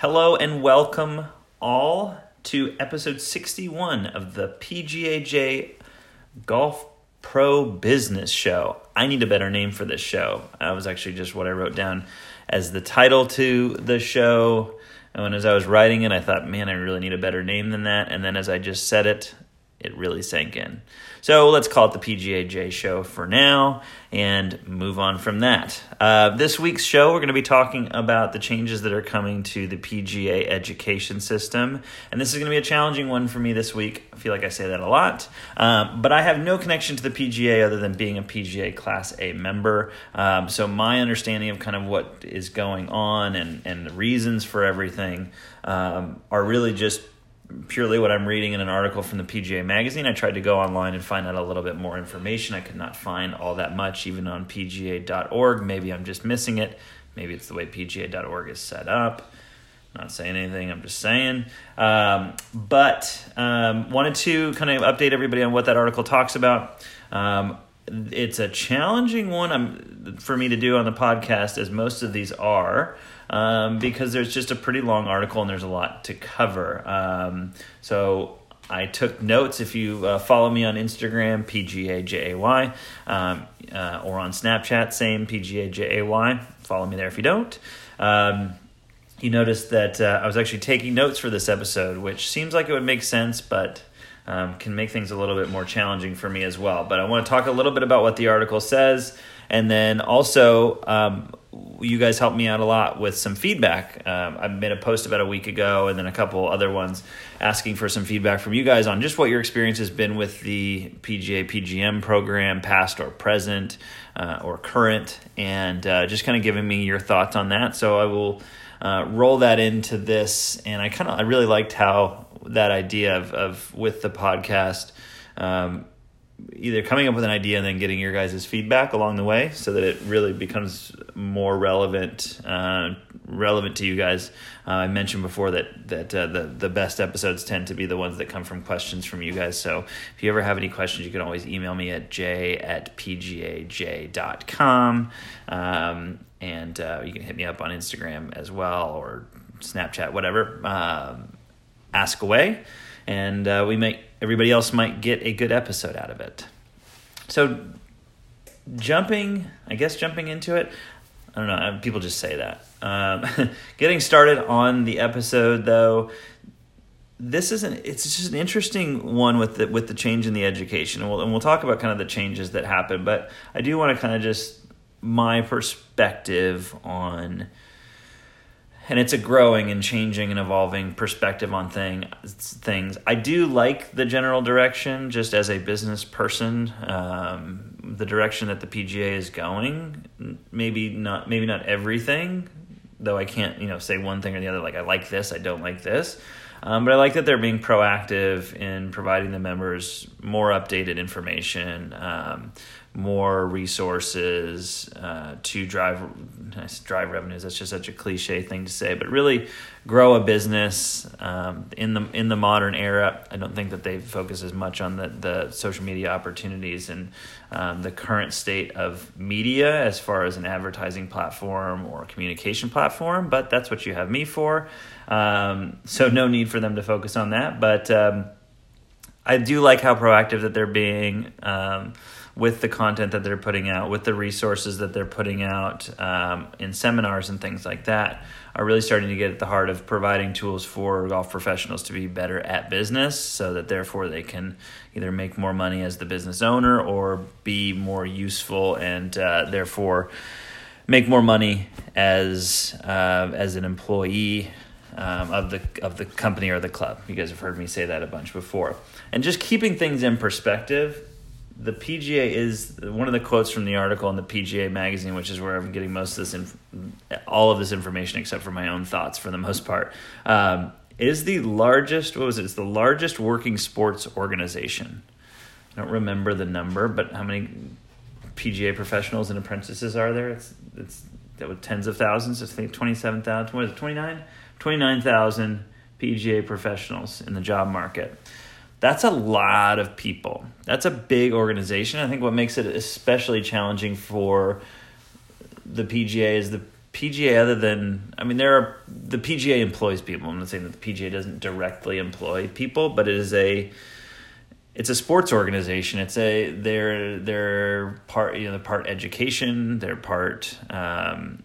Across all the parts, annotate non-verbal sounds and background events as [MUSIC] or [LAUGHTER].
Hello and welcome all to episode 61 of the PGAJ Golf Pro Business Show. I need a better name for this show. That was actually just what I wrote down as the title to the show. And as I was writing it, I thought, man, I really need a better name than that. And then as I just said it, it really sank in. So let's call it the PGAJ show for now and move on from that. Uh, this week's show, we're going to be talking about the changes that are coming to the PGA education system. And this is going to be a challenging one for me this week. I feel like I say that a lot. Um, but I have no connection to the PGA other than being a PGA Class A member. Um, so my understanding of kind of what is going on and, and the reasons for everything um, are really just purely what I'm reading in an article from the PGA magazine. I tried to go online and find out a little bit more information. I could not find all that much, even on PGA.org. Maybe I'm just missing it. Maybe it's the way PGA.org is set up. Not saying anything, I'm just saying. Um, but um, wanted to kind of update everybody on what that article talks about. Um, it's a challenging one um, for me to do on the podcast, as most of these are um, because there's just a pretty long article and there's a lot to cover. Um, so I took notes. If you uh, follow me on Instagram, PGAJAY, um, uh, or on Snapchat, same PGAJAY. Follow me there if you don't. Um, you noticed that uh, I was actually taking notes for this episode, which seems like it would make sense, but um, can make things a little bit more challenging for me as well. But I want to talk a little bit about what the article says, and then also um, you guys helped me out a lot with some feedback. Um, I made a post about a week ago, and then a couple other ones asking for some feedback from you guys on just what your experience has been with the PGA PGM program, past or present uh, or current, and uh, just kind of giving me your thoughts on that. So I will uh, roll that into this, and I kind of I really liked how that idea of, of with the podcast. Um, either coming up with an idea and then getting your guys' feedback along the way so that it really becomes more relevant uh, relevant to you guys. Uh, I mentioned before that that uh, the the best episodes tend to be the ones that come from questions from you guys. So if you ever have any questions, you can always email me at j at pgaj.com. Um, and uh, you can hit me up on Instagram as well or Snapchat, whatever. Um, ask away, and uh, we might everybody else might get a good episode out of it. So, jumping, I guess, jumping into it. I don't know. People just say that. Um, [LAUGHS] getting started on the episode, though, this isn't. It's just an interesting one with the with the change in the education, and we'll and we'll talk about kind of the changes that happen. But I do want to kind of just my perspective on and it's a growing and changing and evolving perspective on thing things. I do like the general direction, just as a business person, um, the direction that the PGA is going. Maybe not, maybe not everything, though. I can't, you know, say one thing or the other. Like I like this, I don't like this. Um, but I like that they're being proactive in providing the members more updated information, um, more resources uh, to drive drive revenues. That's just such a cliche thing to say, but really grow a business um, in the in the modern era. I don't think that they focus as much on the the social media opportunities and um, the current state of media as far as an advertising platform or communication platform. But that's what you have me for. Um, so no need for them to focus on that. But um, I do like how proactive that they're being. Um, with the content that they're putting out, with the resources that they're putting out um, in seminars and things like that, are really starting to get at the heart of providing tools for golf professionals to be better at business so that therefore they can either make more money as the business owner or be more useful and uh, therefore make more money as uh, as an employee um, of the of the company or the club. You guys have heard me say that a bunch before. And just keeping things in perspective, the PGA is one of the quotes from the article in the PGA magazine, which is where I'm getting most of this, inf- all of this information, except for my own thoughts for the most part. Um, is the largest. What was it? It's the largest working sports organization. I don't remember the number, but how many PGA professionals and apprentices are there? It's it's that with tens of thousands. I think twenty seven thousand. What is it? Twenty nine. Twenty nine thousand PGA professionals in the job market. That's a lot of people. That's a big organization. I think what makes it especially challenging for the PGA is the PGA, other than I mean, there are the PGA employs people. I'm not saying that the PGA doesn't directly employ people, but it is a it's a sports organization. It's a they're they're part you know they're part education. They're part um,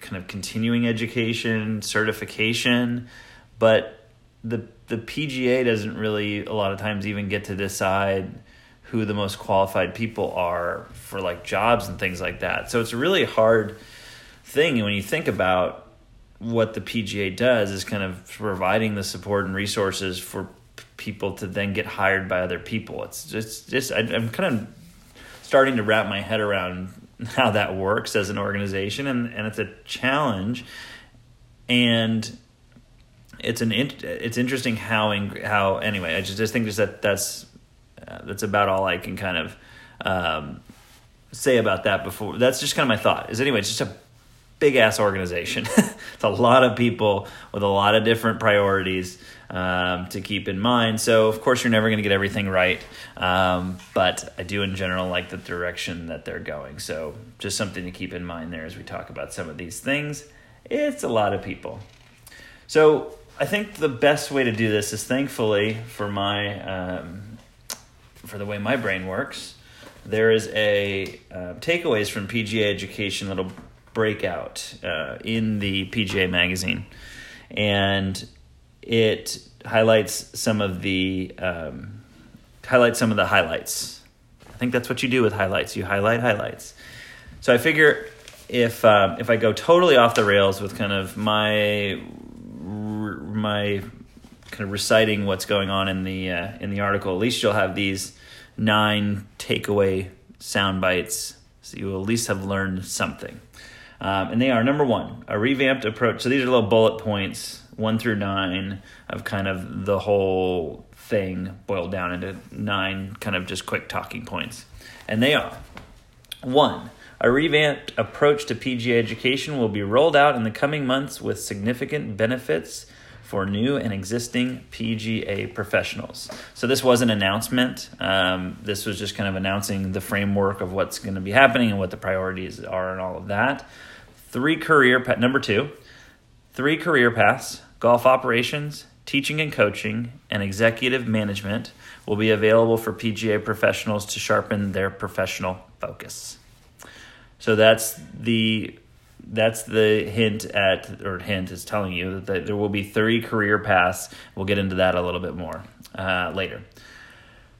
kind of continuing education, certification, but the the PGA doesn't really a lot of times even get to decide who the most qualified people are for like jobs and things like that. So it's a really hard thing when you think about what the PGA does is kind of providing the support and resources for people to then get hired by other people. It's just, just I, I'm kind of starting to wrap my head around how that works as an organization, and, and it's a challenge. And it's an it's interesting how how anyway. I just, just think just that that's uh, that's about all I can kind of um, say about that. Before that's just kind of my thought. Is anyway, it's just a big ass organization. [LAUGHS] it's a lot of people with a lot of different priorities um, to keep in mind. So, of course, you're never going to get everything right. Um, but I do, in general, like the direction that they're going. So, just something to keep in mind there as we talk about some of these things. It's a lot of people. So, I think the best way to do this is thankfully for my um, for the way my brain works. There is a uh, takeaways from PGA education little breakout uh, in the PGA magazine, and it highlights some of the um, highlights some of the highlights. I think that's what you do with highlights. You highlight highlights. So I figure if um, if I go totally off the rails with kind of my my kind of reciting what's going on in the uh, in the article, at least you'll have these nine takeaway sound bites, so you will at least have learned something. Um, and they are number one, a revamped approach. So these are little bullet points, one through nine, of kind of the whole thing boiled down into nine kind of just quick talking points. And they are one, a revamped approach to PGA education will be rolled out in the coming months with significant benefits for new and existing PGA professionals. So this was an announcement. Um, this was just kind of announcing the framework of what's going to be happening and what the priorities are and all of that. Three career pa- number two, three career paths: golf operations, teaching and coaching, and executive management will be available for PGA professionals to sharpen their professional focus. So that's the that's the hint at or hint is telling you that there will be three career paths. We'll get into that a little bit more uh, later.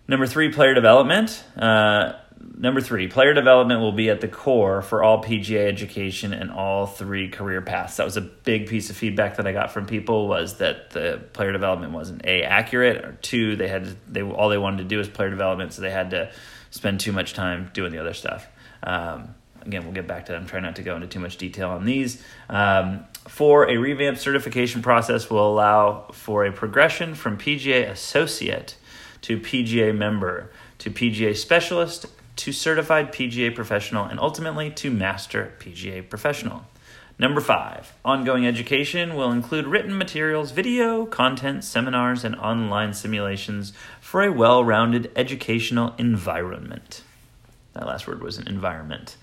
Number three, player development. Uh, number three, player development will be at the core for all PGA education and all three career paths. That was a big piece of feedback that I got from people was that the player development wasn't a accurate or two they had they all they wanted to do was player development, so they had to spend too much time doing the other stuff. Um, again, we'll get back to that. I'm trying not to go into too much detail on these. Um, for a revamped certification process will allow for a progression from PGA associate to PGA member to PGA specialist to certified PGA professional and ultimately to master PGA professional. Number five, ongoing education will include written materials, video, content, seminars, and online simulations for a well rounded educational environment. That last word was an environment.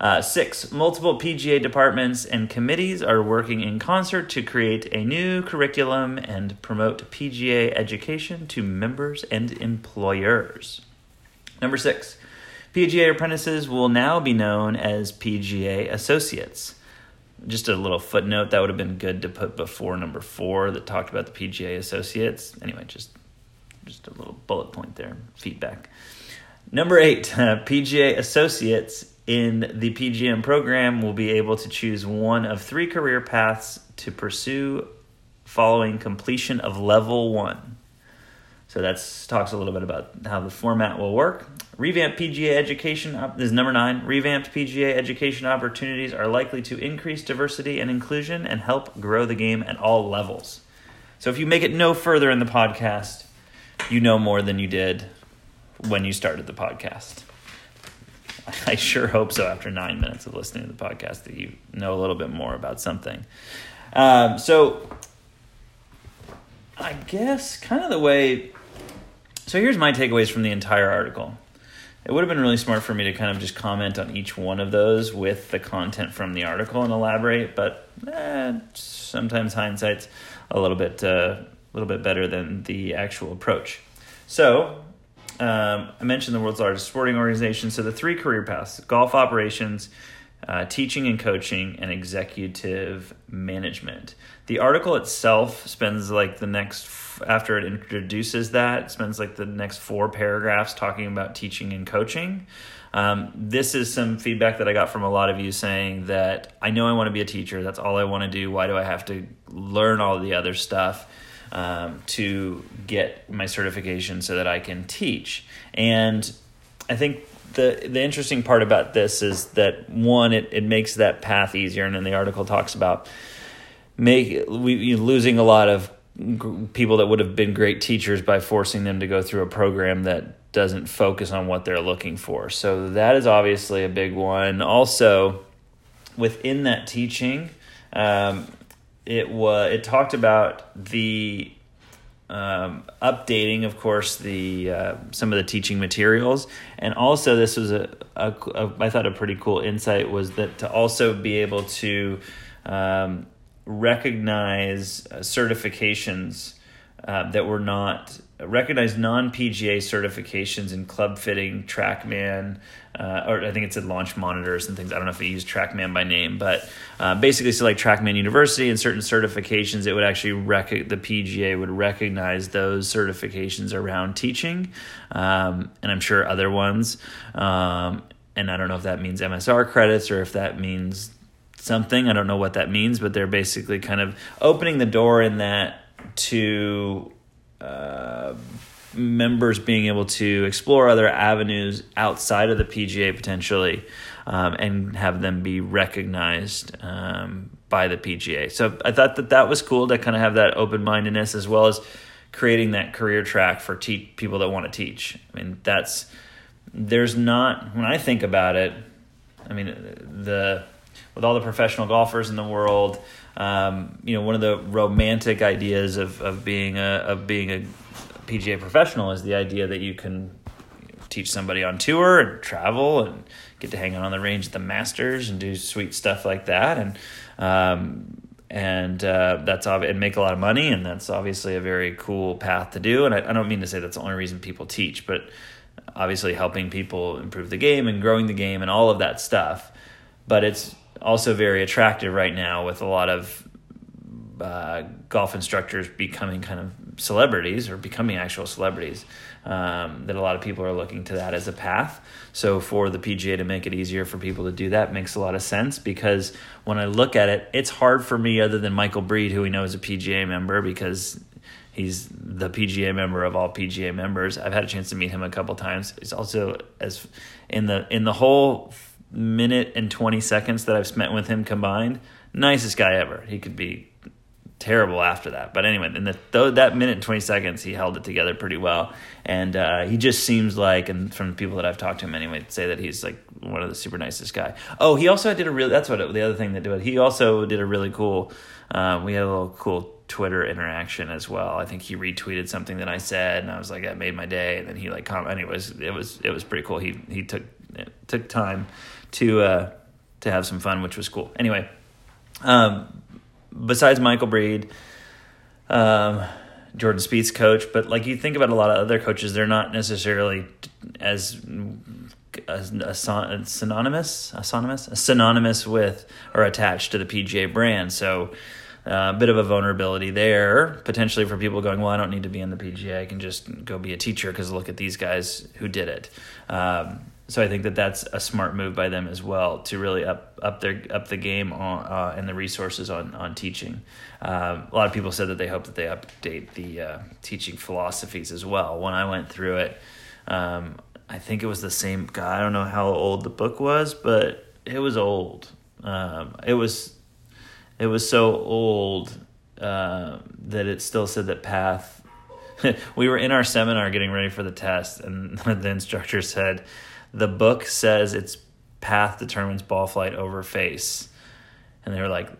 Uh, six, multiple PGA departments and committees are working in concert to create a new curriculum and promote PGA education to members and employers. Number six, PGA apprentices will now be known as PGA associates. Just a little footnote that would have been good to put before number four that talked about the PGA associates. Anyway, just just a little bullet point there, feedback. Number eight, [LAUGHS] uh, PGA associates in the PGM program will be able to choose one of three career paths to pursue following completion of level one. So that talks a little bit about how the format will work. Revamped PGA education is number nine. Revamped PGA education opportunities are likely to increase diversity and inclusion and help grow the game at all levels. So if you make it no further in the podcast, you know more than you did when you started the podcast. [LAUGHS] I sure hope so after nine minutes of listening to the podcast that you know a little bit more about something. Um, so, I guess kind of the way. So, here's my takeaways from the entire article. it would have been really smart for me to kind of just comment on each one of those with the content from the article and elaborate. But eh, sometimes hindsight's a little bit uh, a little bit better than the actual approach. So um, I mentioned the world's largest sporting organization. So the three career paths: golf operations, uh, teaching and coaching, and executive management. The article itself spends like the next after it introduces that spends like the next four paragraphs talking about teaching and coaching. Um, this is some feedback that I got from a lot of you saying that I know I want to be a teacher. That's all I want to do. Why do I have to learn all the other stuff? Um, to get my certification so that I can teach. And I think the the interesting part about this is that one, it, it makes that path easier. And then the article talks about make we losing a lot of people that would have been great teachers by forcing them to go through a program that doesn't focus on what they're looking for. So that is obviously a big one. Also, within that teaching, um, it was it talked about the um, updating, of course, the uh, some of the teaching materials, and also this was a, a, a I thought a pretty cool insight was that to also be able to um, recognize uh, certifications uh, that were not recognize non PGA certifications in club fitting, TrackMan, uh, or I think it said launch monitors and things. I don't know if it used TrackMan by name, but uh, basically, so like TrackMan University and certain certifications, it would actually rec- the PGA would recognize those certifications around teaching, um, and I'm sure other ones. Um, and I don't know if that means MSR credits or if that means something. I don't know what that means, but they're basically kind of opening the door in that to uh, members being able to explore other avenues outside of the PGA potentially um, and have them be recognized um, by the PGA. So I thought that that was cool to kind of have that open mindedness as well as creating that career track for te- people that want to teach. I mean, that's there's not when I think about it. I mean, the with all the professional golfers in the world, um, you know, one of the romantic ideas of, of being a of being a PGA professional is the idea that you can teach somebody on tour and travel and get to hang out on the range at the Masters and do sweet stuff like that. And um, and uh, that's obvious and make a lot of money. And that's obviously a very cool path to do. And I, I don't mean to say that's the only reason people teach but obviously helping people improve the game and growing the game and all of that stuff. But it's also very attractive right now with a lot of uh, golf instructors becoming kind of celebrities or becoming actual celebrities. Um, that a lot of people are looking to that as a path. So for the PGA to make it easier for people to do that makes a lot of sense because when I look at it, it's hard for me other than Michael Breed, who we know is a PGA member because he's the PGA member of all PGA members. I've had a chance to meet him a couple times. He's also as in the in the whole minute and 20 seconds that I've spent with him combined, nicest guy ever. He could be terrible after that. But anyway, in the th- that minute and 20 seconds, he held it together pretty well. And uh, he just seems like, and from people that I've talked to him anyway, say that he's like one of the super nicest guy. Oh, he also did a really, that's what it, the other thing that did, he also did a really cool, uh, we had a little cool Twitter interaction as well. I think he retweeted something that I said, and I was like, that made my day. And then he like, comment. Anyways, it was it was pretty cool. He he took took time to uh, to have some fun, which was cool. Anyway, um, besides Michael Breed, um, Jordan Spieth's coach, but like you think about a lot of other coaches, they're not necessarily as, as, synonymous, synonymous, synonymous with or attached to the PGA brand. So. Uh, a bit of a vulnerability there, potentially for people going, well, I don't need to be in the PGA. I can just go be a teacher because look at these guys who did it. Um, so I think that that's a smart move by them as well to really up up their up the game on uh, and the resources on on teaching. Um, a lot of people said that they hope that they update the uh, teaching philosophies as well. When I went through it, um, I think it was the same guy. I don't know how old the book was, but it was old. Um, it was it was so old uh, that it still said that path. [LAUGHS] we were in our seminar getting ready for the test, and [LAUGHS] the instructor said the book says its path determines ball flight over face. And they were like,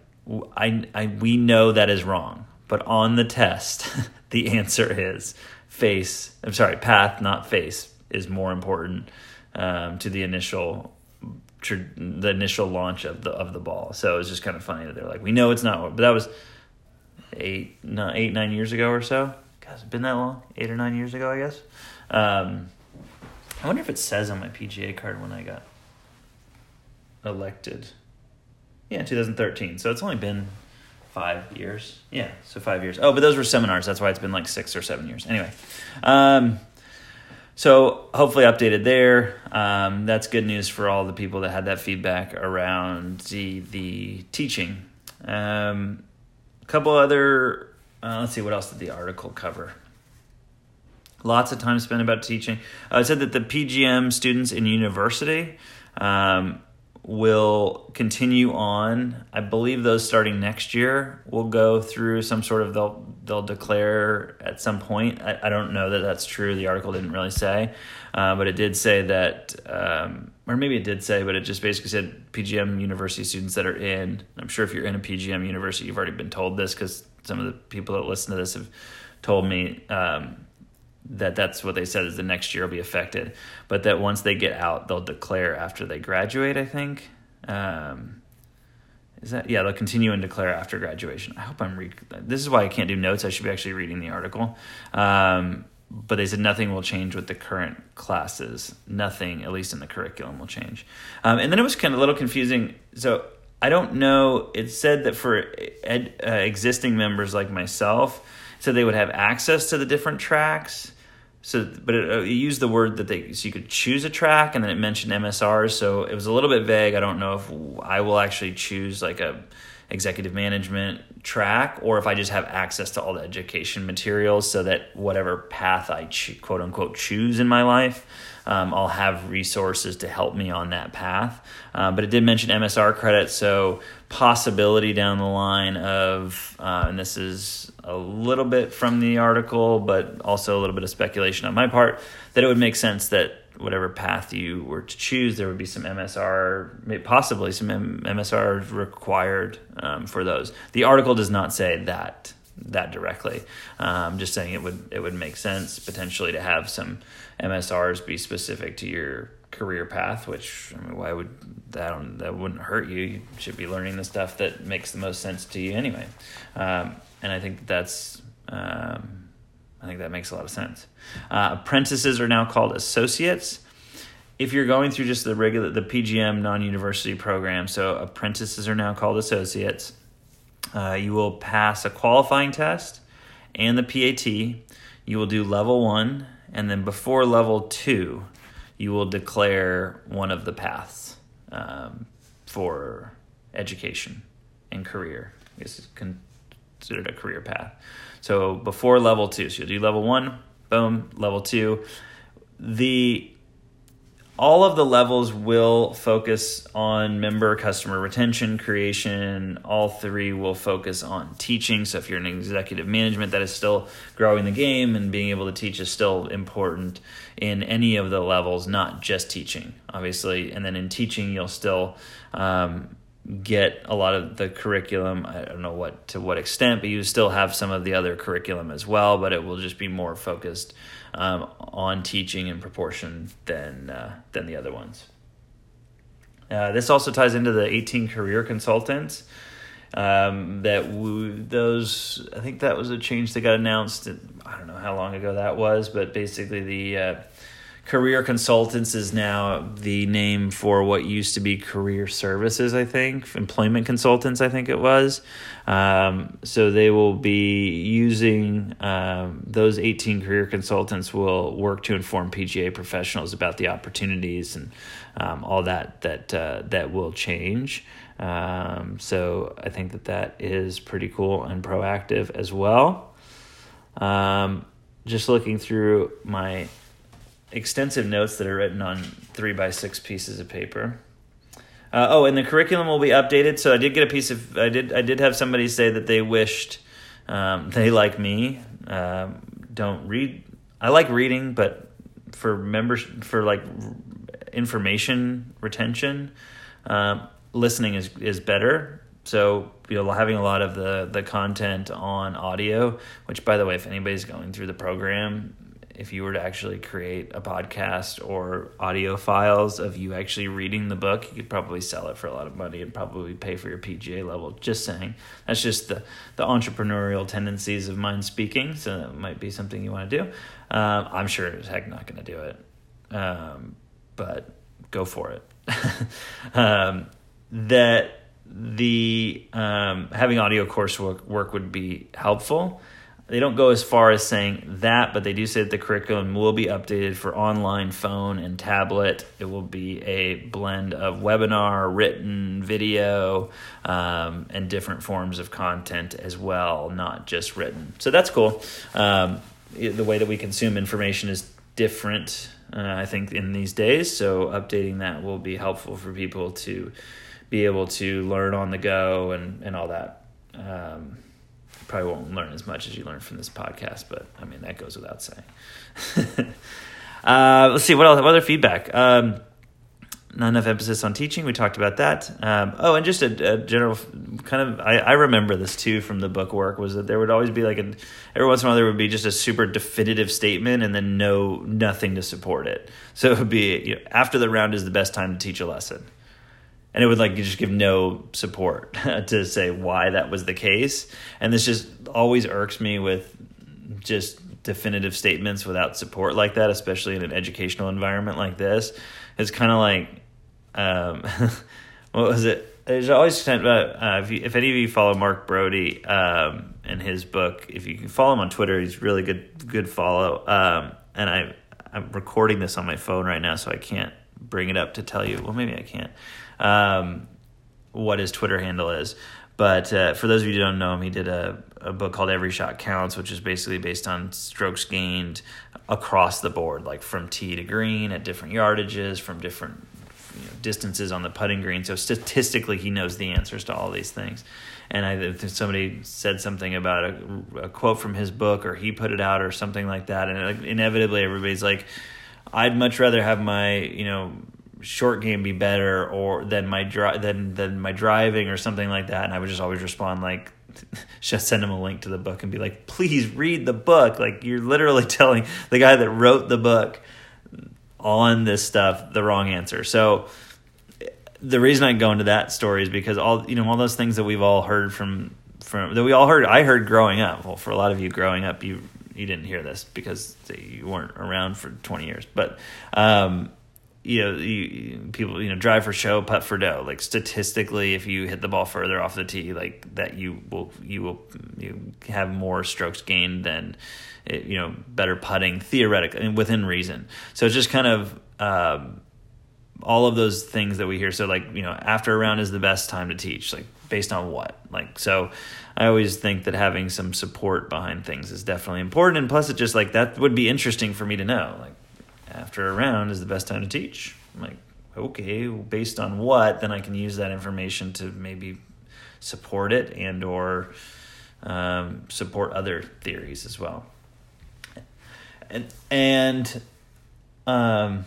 I, I, we know that is wrong, but on the test, [LAUGHS] the answer is face. I'm sorry, path, not face, is more important um, to the initial the initial launch of the of the ball. So it was just kind of funny that they're like, we know it's not, but that was eight, eight, nine years ago or so. God, it's been that long, eight or nine years ago, I guess. Um, I wonder if it says on my PGA card when I got elected. Yeah, 2013. So it's only been five years. Yeah, so five years. Oh, but those were seminars. That's why it's been like six or seven years. Anyway, um, so hopefully updated there. Um, that's good news for all the people that had that feedback around the the teaching. Um, a couple other. Uh, let's see what else did the article cover. Lots of time spent about teaching. Uh, it said that the PGM students in university um, will continue on. I believe those starting next year will go through some sort of they'll they'll declare at some point. I, I don't know that that's true. The article didn't really say, uh, but it did say that, um, or maybe it did say, but it just basically said PGM university students that are in. I'm sure if you're in a PGM university, you've already been told this because some of the people that listen to this have told me. Um, that that's what they said is the next year will be affected, but that once they get out, they'll declare after they graduate. I think. Um, is that yeah? They'll continue and declare after graduation. I hope I'm. Re- this is why I can't do notes. I should be actually reading the article. Um, but they said nothing will change with the current classes. Nothing, at least in the curriculum, will change. Um, and then it was kind of a little confusing. So I don't know. It said that for ed, uh, existing members like myself, so they would have access to the different tracks. So but it, uh, it, used the word that they so you could choose a track and then it mentioned msrs so it was a little bit vague. I don't know if i will actually choose like a executive management track or if i just have access to all the education materials so that whatever path i cho- quote unquote choose in my life um, i'll have resources to help me on that path uh, but it did mention msr credit so possibility down the line of uh, and this is a little bit from the article, but also a little bit of speculation on my part, that it would make sense that whatever path you were to choose, there would be some MSR, possibly some MSR required um, for those. The article does not say that that directly. Um, just saying it would it would make sense potentially to have some MSRs be specific to your career path. Which I mean, why would that that wouldn't hurt you? You should be learning the stuff that makes the most sense to you anyway. Um, and I think that's um, I think that makes a lot of sense. Uh, apprentices are now called associates. If you're going through just the regular the PGM non-university program, so apprentices are now called associates. Uh, you will pass a qualifying test and the PAT. You will do level one, and then before level two, you will declare one of the paths um, for education and career. I guess it's considered a career path. So before level two, so you'll do level one, boom, level two. The all of the levels will focus on member customer retention creation. All three will focus on teaching. So if you're in executive management that is still growing the game and being able to teach is still important in any of the levels not just teaching obviously. And then in teaching you'll still um, get a lot of the curriculum. I don't know what to what extent, but you still have some of the other curriculum as well. But it will just be more focused um, on teaching in proportion than uh, than the other ones. Uh, this also ties into the 18 career consultants. Um, that those I think that was a change that got announced. I don't know how long ago that was, but basically the uh, Career Consultants is now the name for what used to be Career Services, I think, Employment Consultants, I think it was. Um, so they will be using um, those 18 career consultants will work to inform PGA professionals about the opportunities and um, all that that uh, that will change. Um, so I think that that is pretty cool and proactive as well. Um, just looking through my extensive notes that are written on three by six pieces of paper. Uh, oh, and the curriculum will be updated. So I did get a piece of I did I did have somebody say that they wished um, [LAUGHS] they like me um, don't read. I like reading, but for members for like information retention, um, listening is is better. So you know, having a lot of the the content on audio, which by the way, if anybody's going through the program, if you were to actually create a podcast or audio files of you actually reading the book, you could probably sell it for a lot of money and probably pay for your PGA level. Just saying. That's just the, the entrepreneurial tendencies of mine speaking. So that might be something you want to do. Um, I'm sure it's heck not going to do it. Um, but go for it. [LAUGHS] um, that the um, having audio coursework work would be helpful. They don't go as far as saying that, but they do say that the curriculum will be updated for online, phone, and tablet. It will be a blend of webinar, written, video, um, and different forms of content as well, not just written. So that's cool. Um, the way that we consume information is different, uh, I think, in these days. So updating that will be helpful for people to be able to learn on the go and, and all that. Um, probably won't learn as much as you learn from this podcast, but I mean, that goes without saying. [LAUGHS] uh, let's see, what, else, what other feedback? Um, not enough emphasis on teaching. We talked about that. Um, oh, and just a, a, general kind of, I, I remember this too from the book work was that there would always be like an, every once in a while there would be just a super definitive statement and then no, nothing to support it. So it would be, you know, after the round is the best time to teach a lesson and it would like just give no support [LAUGHS] to say why that was the case and this just always irks me with just definitive statements without support like that especially in an educational environment like this it's kind of like um, [LAUGHS] what was it there's always uh, if, you, if any of you follow Mark Broadie um, and his book, if you can follow him on Twitter, he's really good good follow. Um, and I I'm recording this on my phone right now, so I can't bring it up to tell you. Well, maybe I can't um, what his Twitter handle is. But uh, for those of you who don't know him, he did a, a book called Every Shot Counts, which is basically based on strokes gained across the board, like from tee to green at different yardages, from different you know, distances on the putting green. So statistically, he knows the answers to all these things. And I, somebody said something about a, a, quote from his book, or he put it out, or something like that, and inevitably everybody's like, "I'd much rather have my you know short game be better or than my dri- than than my driving or something like that. And i would just always respond like [LAUGHS] just send him a link to the book and be like please read the book. Like you're literally [LAUGHS] telling the guy that wrote the book on this stuff the wrong answer. So the reason i go into that story is because all you know all those things that we've all heard from from that we all heard i heard growing up. Well for a lot of you growing up you you didn't hear this because you weren't around for 20 years. But um you know, you, people, you know, drive for show, putt for dough. Like statistically, if you hit the ball further off the tee, like that, you will, you will, you have more strokes gained than, you know, better putting theoretically within reason. So it's just kind of um, all of those things that we hear. So like, you know, after a round is the best time to teach. Like based on what? Like so. I always think that having some support behind things is definitely important, and plus, it just like that would be interesting for me to know. Like after a round is the best time to teach. I'm like, okay, based on what? Then I can use that information to maybe support it and or um, support other theories as well. And and um,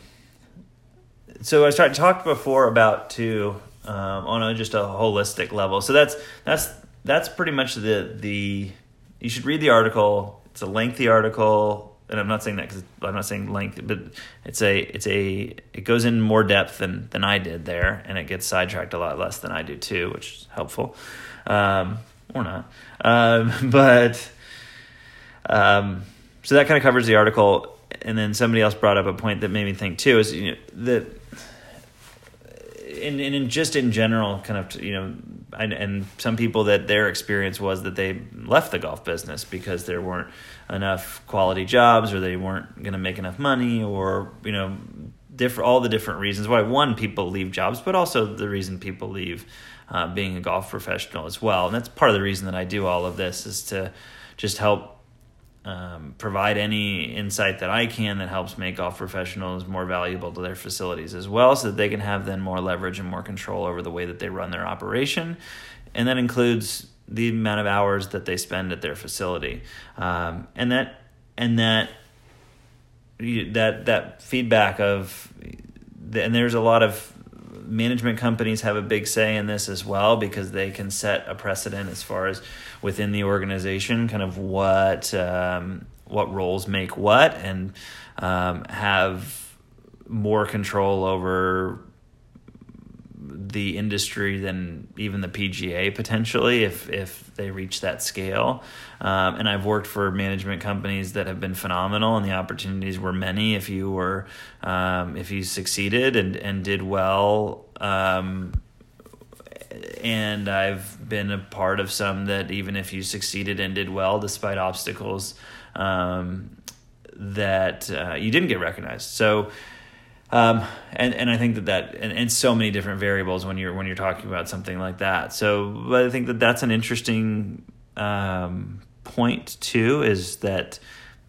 so I started talked before about too um, on a, just a holistic level. So that's that's that's pretty much the the you should read the article. It's a lengthy article and I'm not saying that because I'm not saying length, but it's a it's a it goes in more depth than than I did there, and it gets sidetracked a lot less than I do too, which is helpful, um, or not. Um, [LAUGHS] but um, so that kind of covers the article, and then somebody else brought up a point that made me think too is you know that. in, and in just in general, kind of you know, and, and some people that their experience was that they left the golf business because there weren't enough quality jobs or they weren't going to make enough money or you know different all the different reasons why one people leave jobs but also the reason people leave uh, being a golf professional as well. And that's part of the reason that i do all of this is to just help um, provide any insight that i can that helps make golf professionals more valuable to their facilities as well so that they can have then more leverage and more control over the way that they run their operation and that includes the amount of hours that they spend at their facility, um, and that and that that that feedback of and there's a lot of management companies have a big say in this as well because they can set a precedent as far as within the organization kind of what um, what roles make what and um, have more control over the industry than even the PGA potentially if if they reach that scale. Um, and I've worked for management companies that have been phenomenal, and the opportunities were many. If you were um, if you succeeded and and did well. Um, and I've been a part of some that even if you succeeded and did well despite obstacles, um, that uh, you didn't get recognized. So um, and and I think that that and, and so many different variables when you're when you're talking about something like that. So, but I think that that's an interesting um, point too. Is that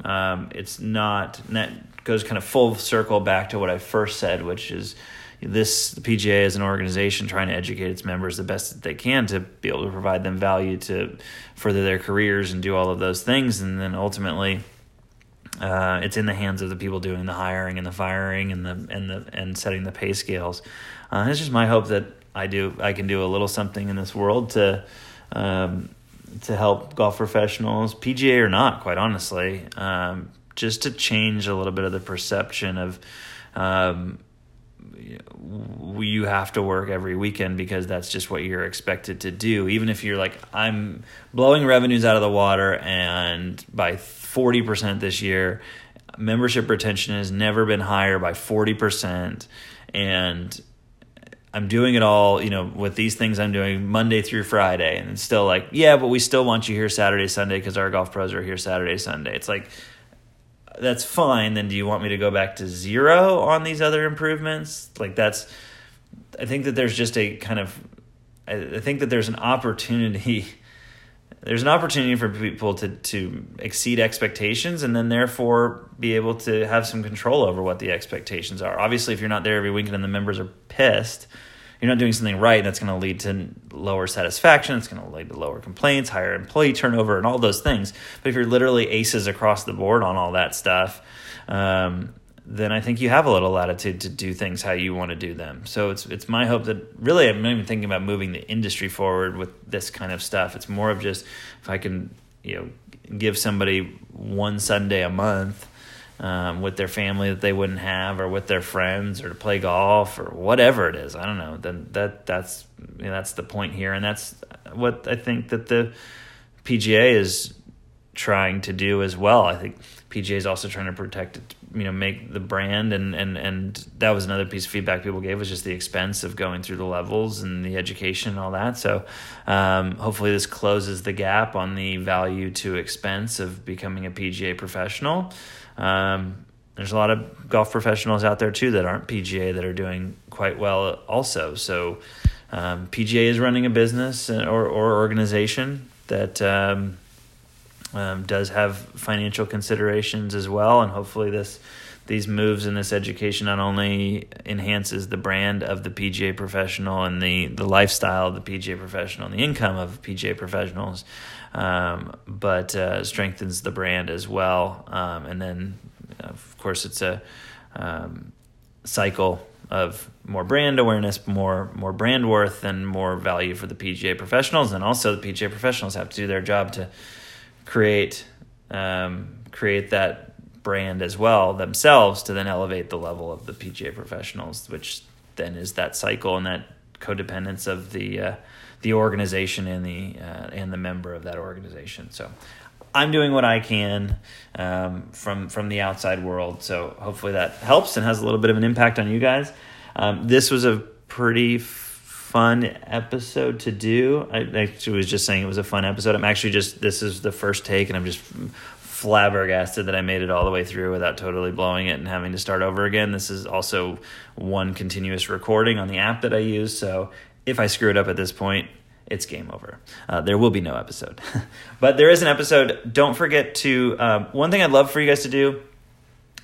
um, it's not that goes kind of full circle back to what I first said, which is this the PGA is an organization trying to educate its members the best that they can to be able to provide them value to further their careers and do all of those things, and then ultimately uh, it's in the hands of the people doing the hiring and the firing and the and the and setting the pay scales. Uh, it's just my hope that I do I can do a little something in this world to um, to help golf professionals, PGA or not, quite honestly, um, just to change a little bit of the perception of. Um, you have to work every weekend because that's just what you're expected to do. Even if you're like, I'm blowing revenues out of the water, and by 40% this year. Membership retention has never been higher by 40%. And I'm doing it all, you know, with these things I'm doing Monday through Friday. And it's still like, yeah, but we still want you here Saturday, Sunday because our golf pros are here Saturday, Sunday. It's like, that's fine. Then do you want me to go back to zero on these other improvements? Like, that's, I think that there's just a kind of, I think that there's an opportunity [LAUGHS] there's an opportunity for people to to exceed expectations and then therefore be able to have some control over what the expectations are. Obviously, if you're not there every weekend and the members are pissed, you're not doing something right. That's going to lead to lower satisfaction. It's going to lead to lower complaints, higher employee turnover, and all those things. But if you're literally aces across the board on all that stuff, um, then I think you have a little latitude to do things how you want to do them. So it's it's my hope that really I'm not even thinking about moving the industry forward with this kind of stuff. It's more of just if I can you know give somebody one Sunday a month um, with their family that they wouldn't have, or with their friends, or to play golf, or whatever it is. I don't know. Then that that's you know, that's the point here, and that's what I think that the PGA is trying to do as well. I think PGA is also trying to protect you know, make the brand and and and that was another piece of feedback people gave was just the expense of going through the levels and the education and all that. So um, hopefully this closes the gap on the value to expense of becoming a PGA professional. Um, there's a lot of golf professionals out there too that aren't PGA that are doing quite well also. So um, PGA is running a business or or organization that um, um, does have financial considerations as well, and hopefully this these moves and this education not only enhances the brand of the PGA professional and the the lifestyle of the PGA professional and the income of PGA professionals, um, but uh, strengthens the brand as well. Um, and then, of course, it's a um, cycle of more brand awareness, more more brand worth, and more value for the PGA professionals. And also, the PGA professionals have to do their job to create um, create that brand as well themselves to then elevate the level of the PGA professionals, which then is that cycle and that codependence of the uh, the organization and the uh, and the member of that organization. So I'm doing what I can um, from from the outside world. So hopefully that helps and has a little bit of an impact on you guys. Um, this was a pretty fun episode to do. I actually was just saying it was a fun episode. I'm actually just this is the first take, and I'm just flabbergasted that I made it all the way through without totally blowing it and having to start over again. This is also one continuous recording on the app that I use. So if I screw it up at this point, it's game over. Uh, there will be no episode, [LAUGHS] but there is an episode. Don't forget to. Um, one thing I'd love for you guys to do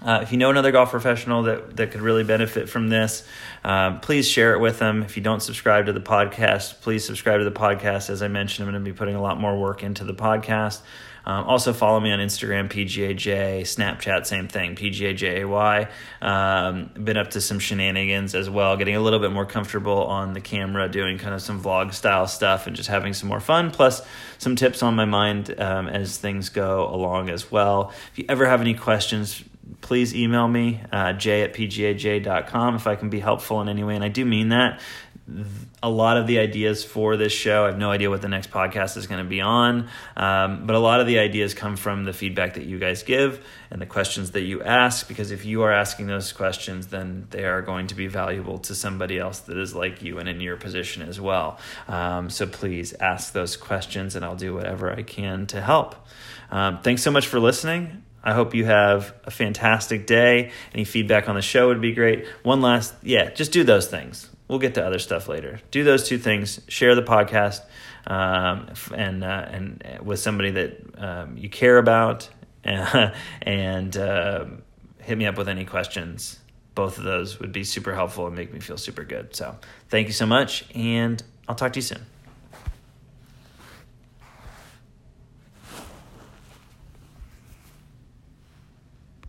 Uh, if you know another golf professional that, that could really benefit from this, um, please share it with them. If you don't subscribe to the podcast, please subscribe to the podcast. As I mentioned, I'm going to be putting a lot more work into the podcast. Um, also, follow me on Instagram, PGAJ, Snapchat, same thing, PGAJAY. Um, been up to some shenanigans as well, getting a little bit more comfortable on the camera, doing kind of some vlog style stuff, and just having some more fun. Plus, some tips on my mind um, as things go along as well. If you ever have any questions, please email me, uh, j at pgaj.com, if I can be helpful in any way. And I do mean that a lot of the ideas for this show. I have no idea what the next podcast is going to be on, um, but a lot of the ideas come from the feedback that you guys give and the questions that you ask. Because if you are asking those questions, then they are going to be valuable to somebody else that is like you and in your position as well. Um, so please ask those questions, and I'll do whatever I can to help. Um, thanks so much for listening. I hope you have a fantastic day. Any feedback on the show would be great. One last, yeah, just do those things we'll get to other stuff later. Do those two things. Share the podcast, um, and uh, and uh, with somebody that um, you care about, [LAUGHS] and uh, hit me up with any questions. Both of those would be super helpful and make me feel super good. So thank you so much, and I'll talk to you soon.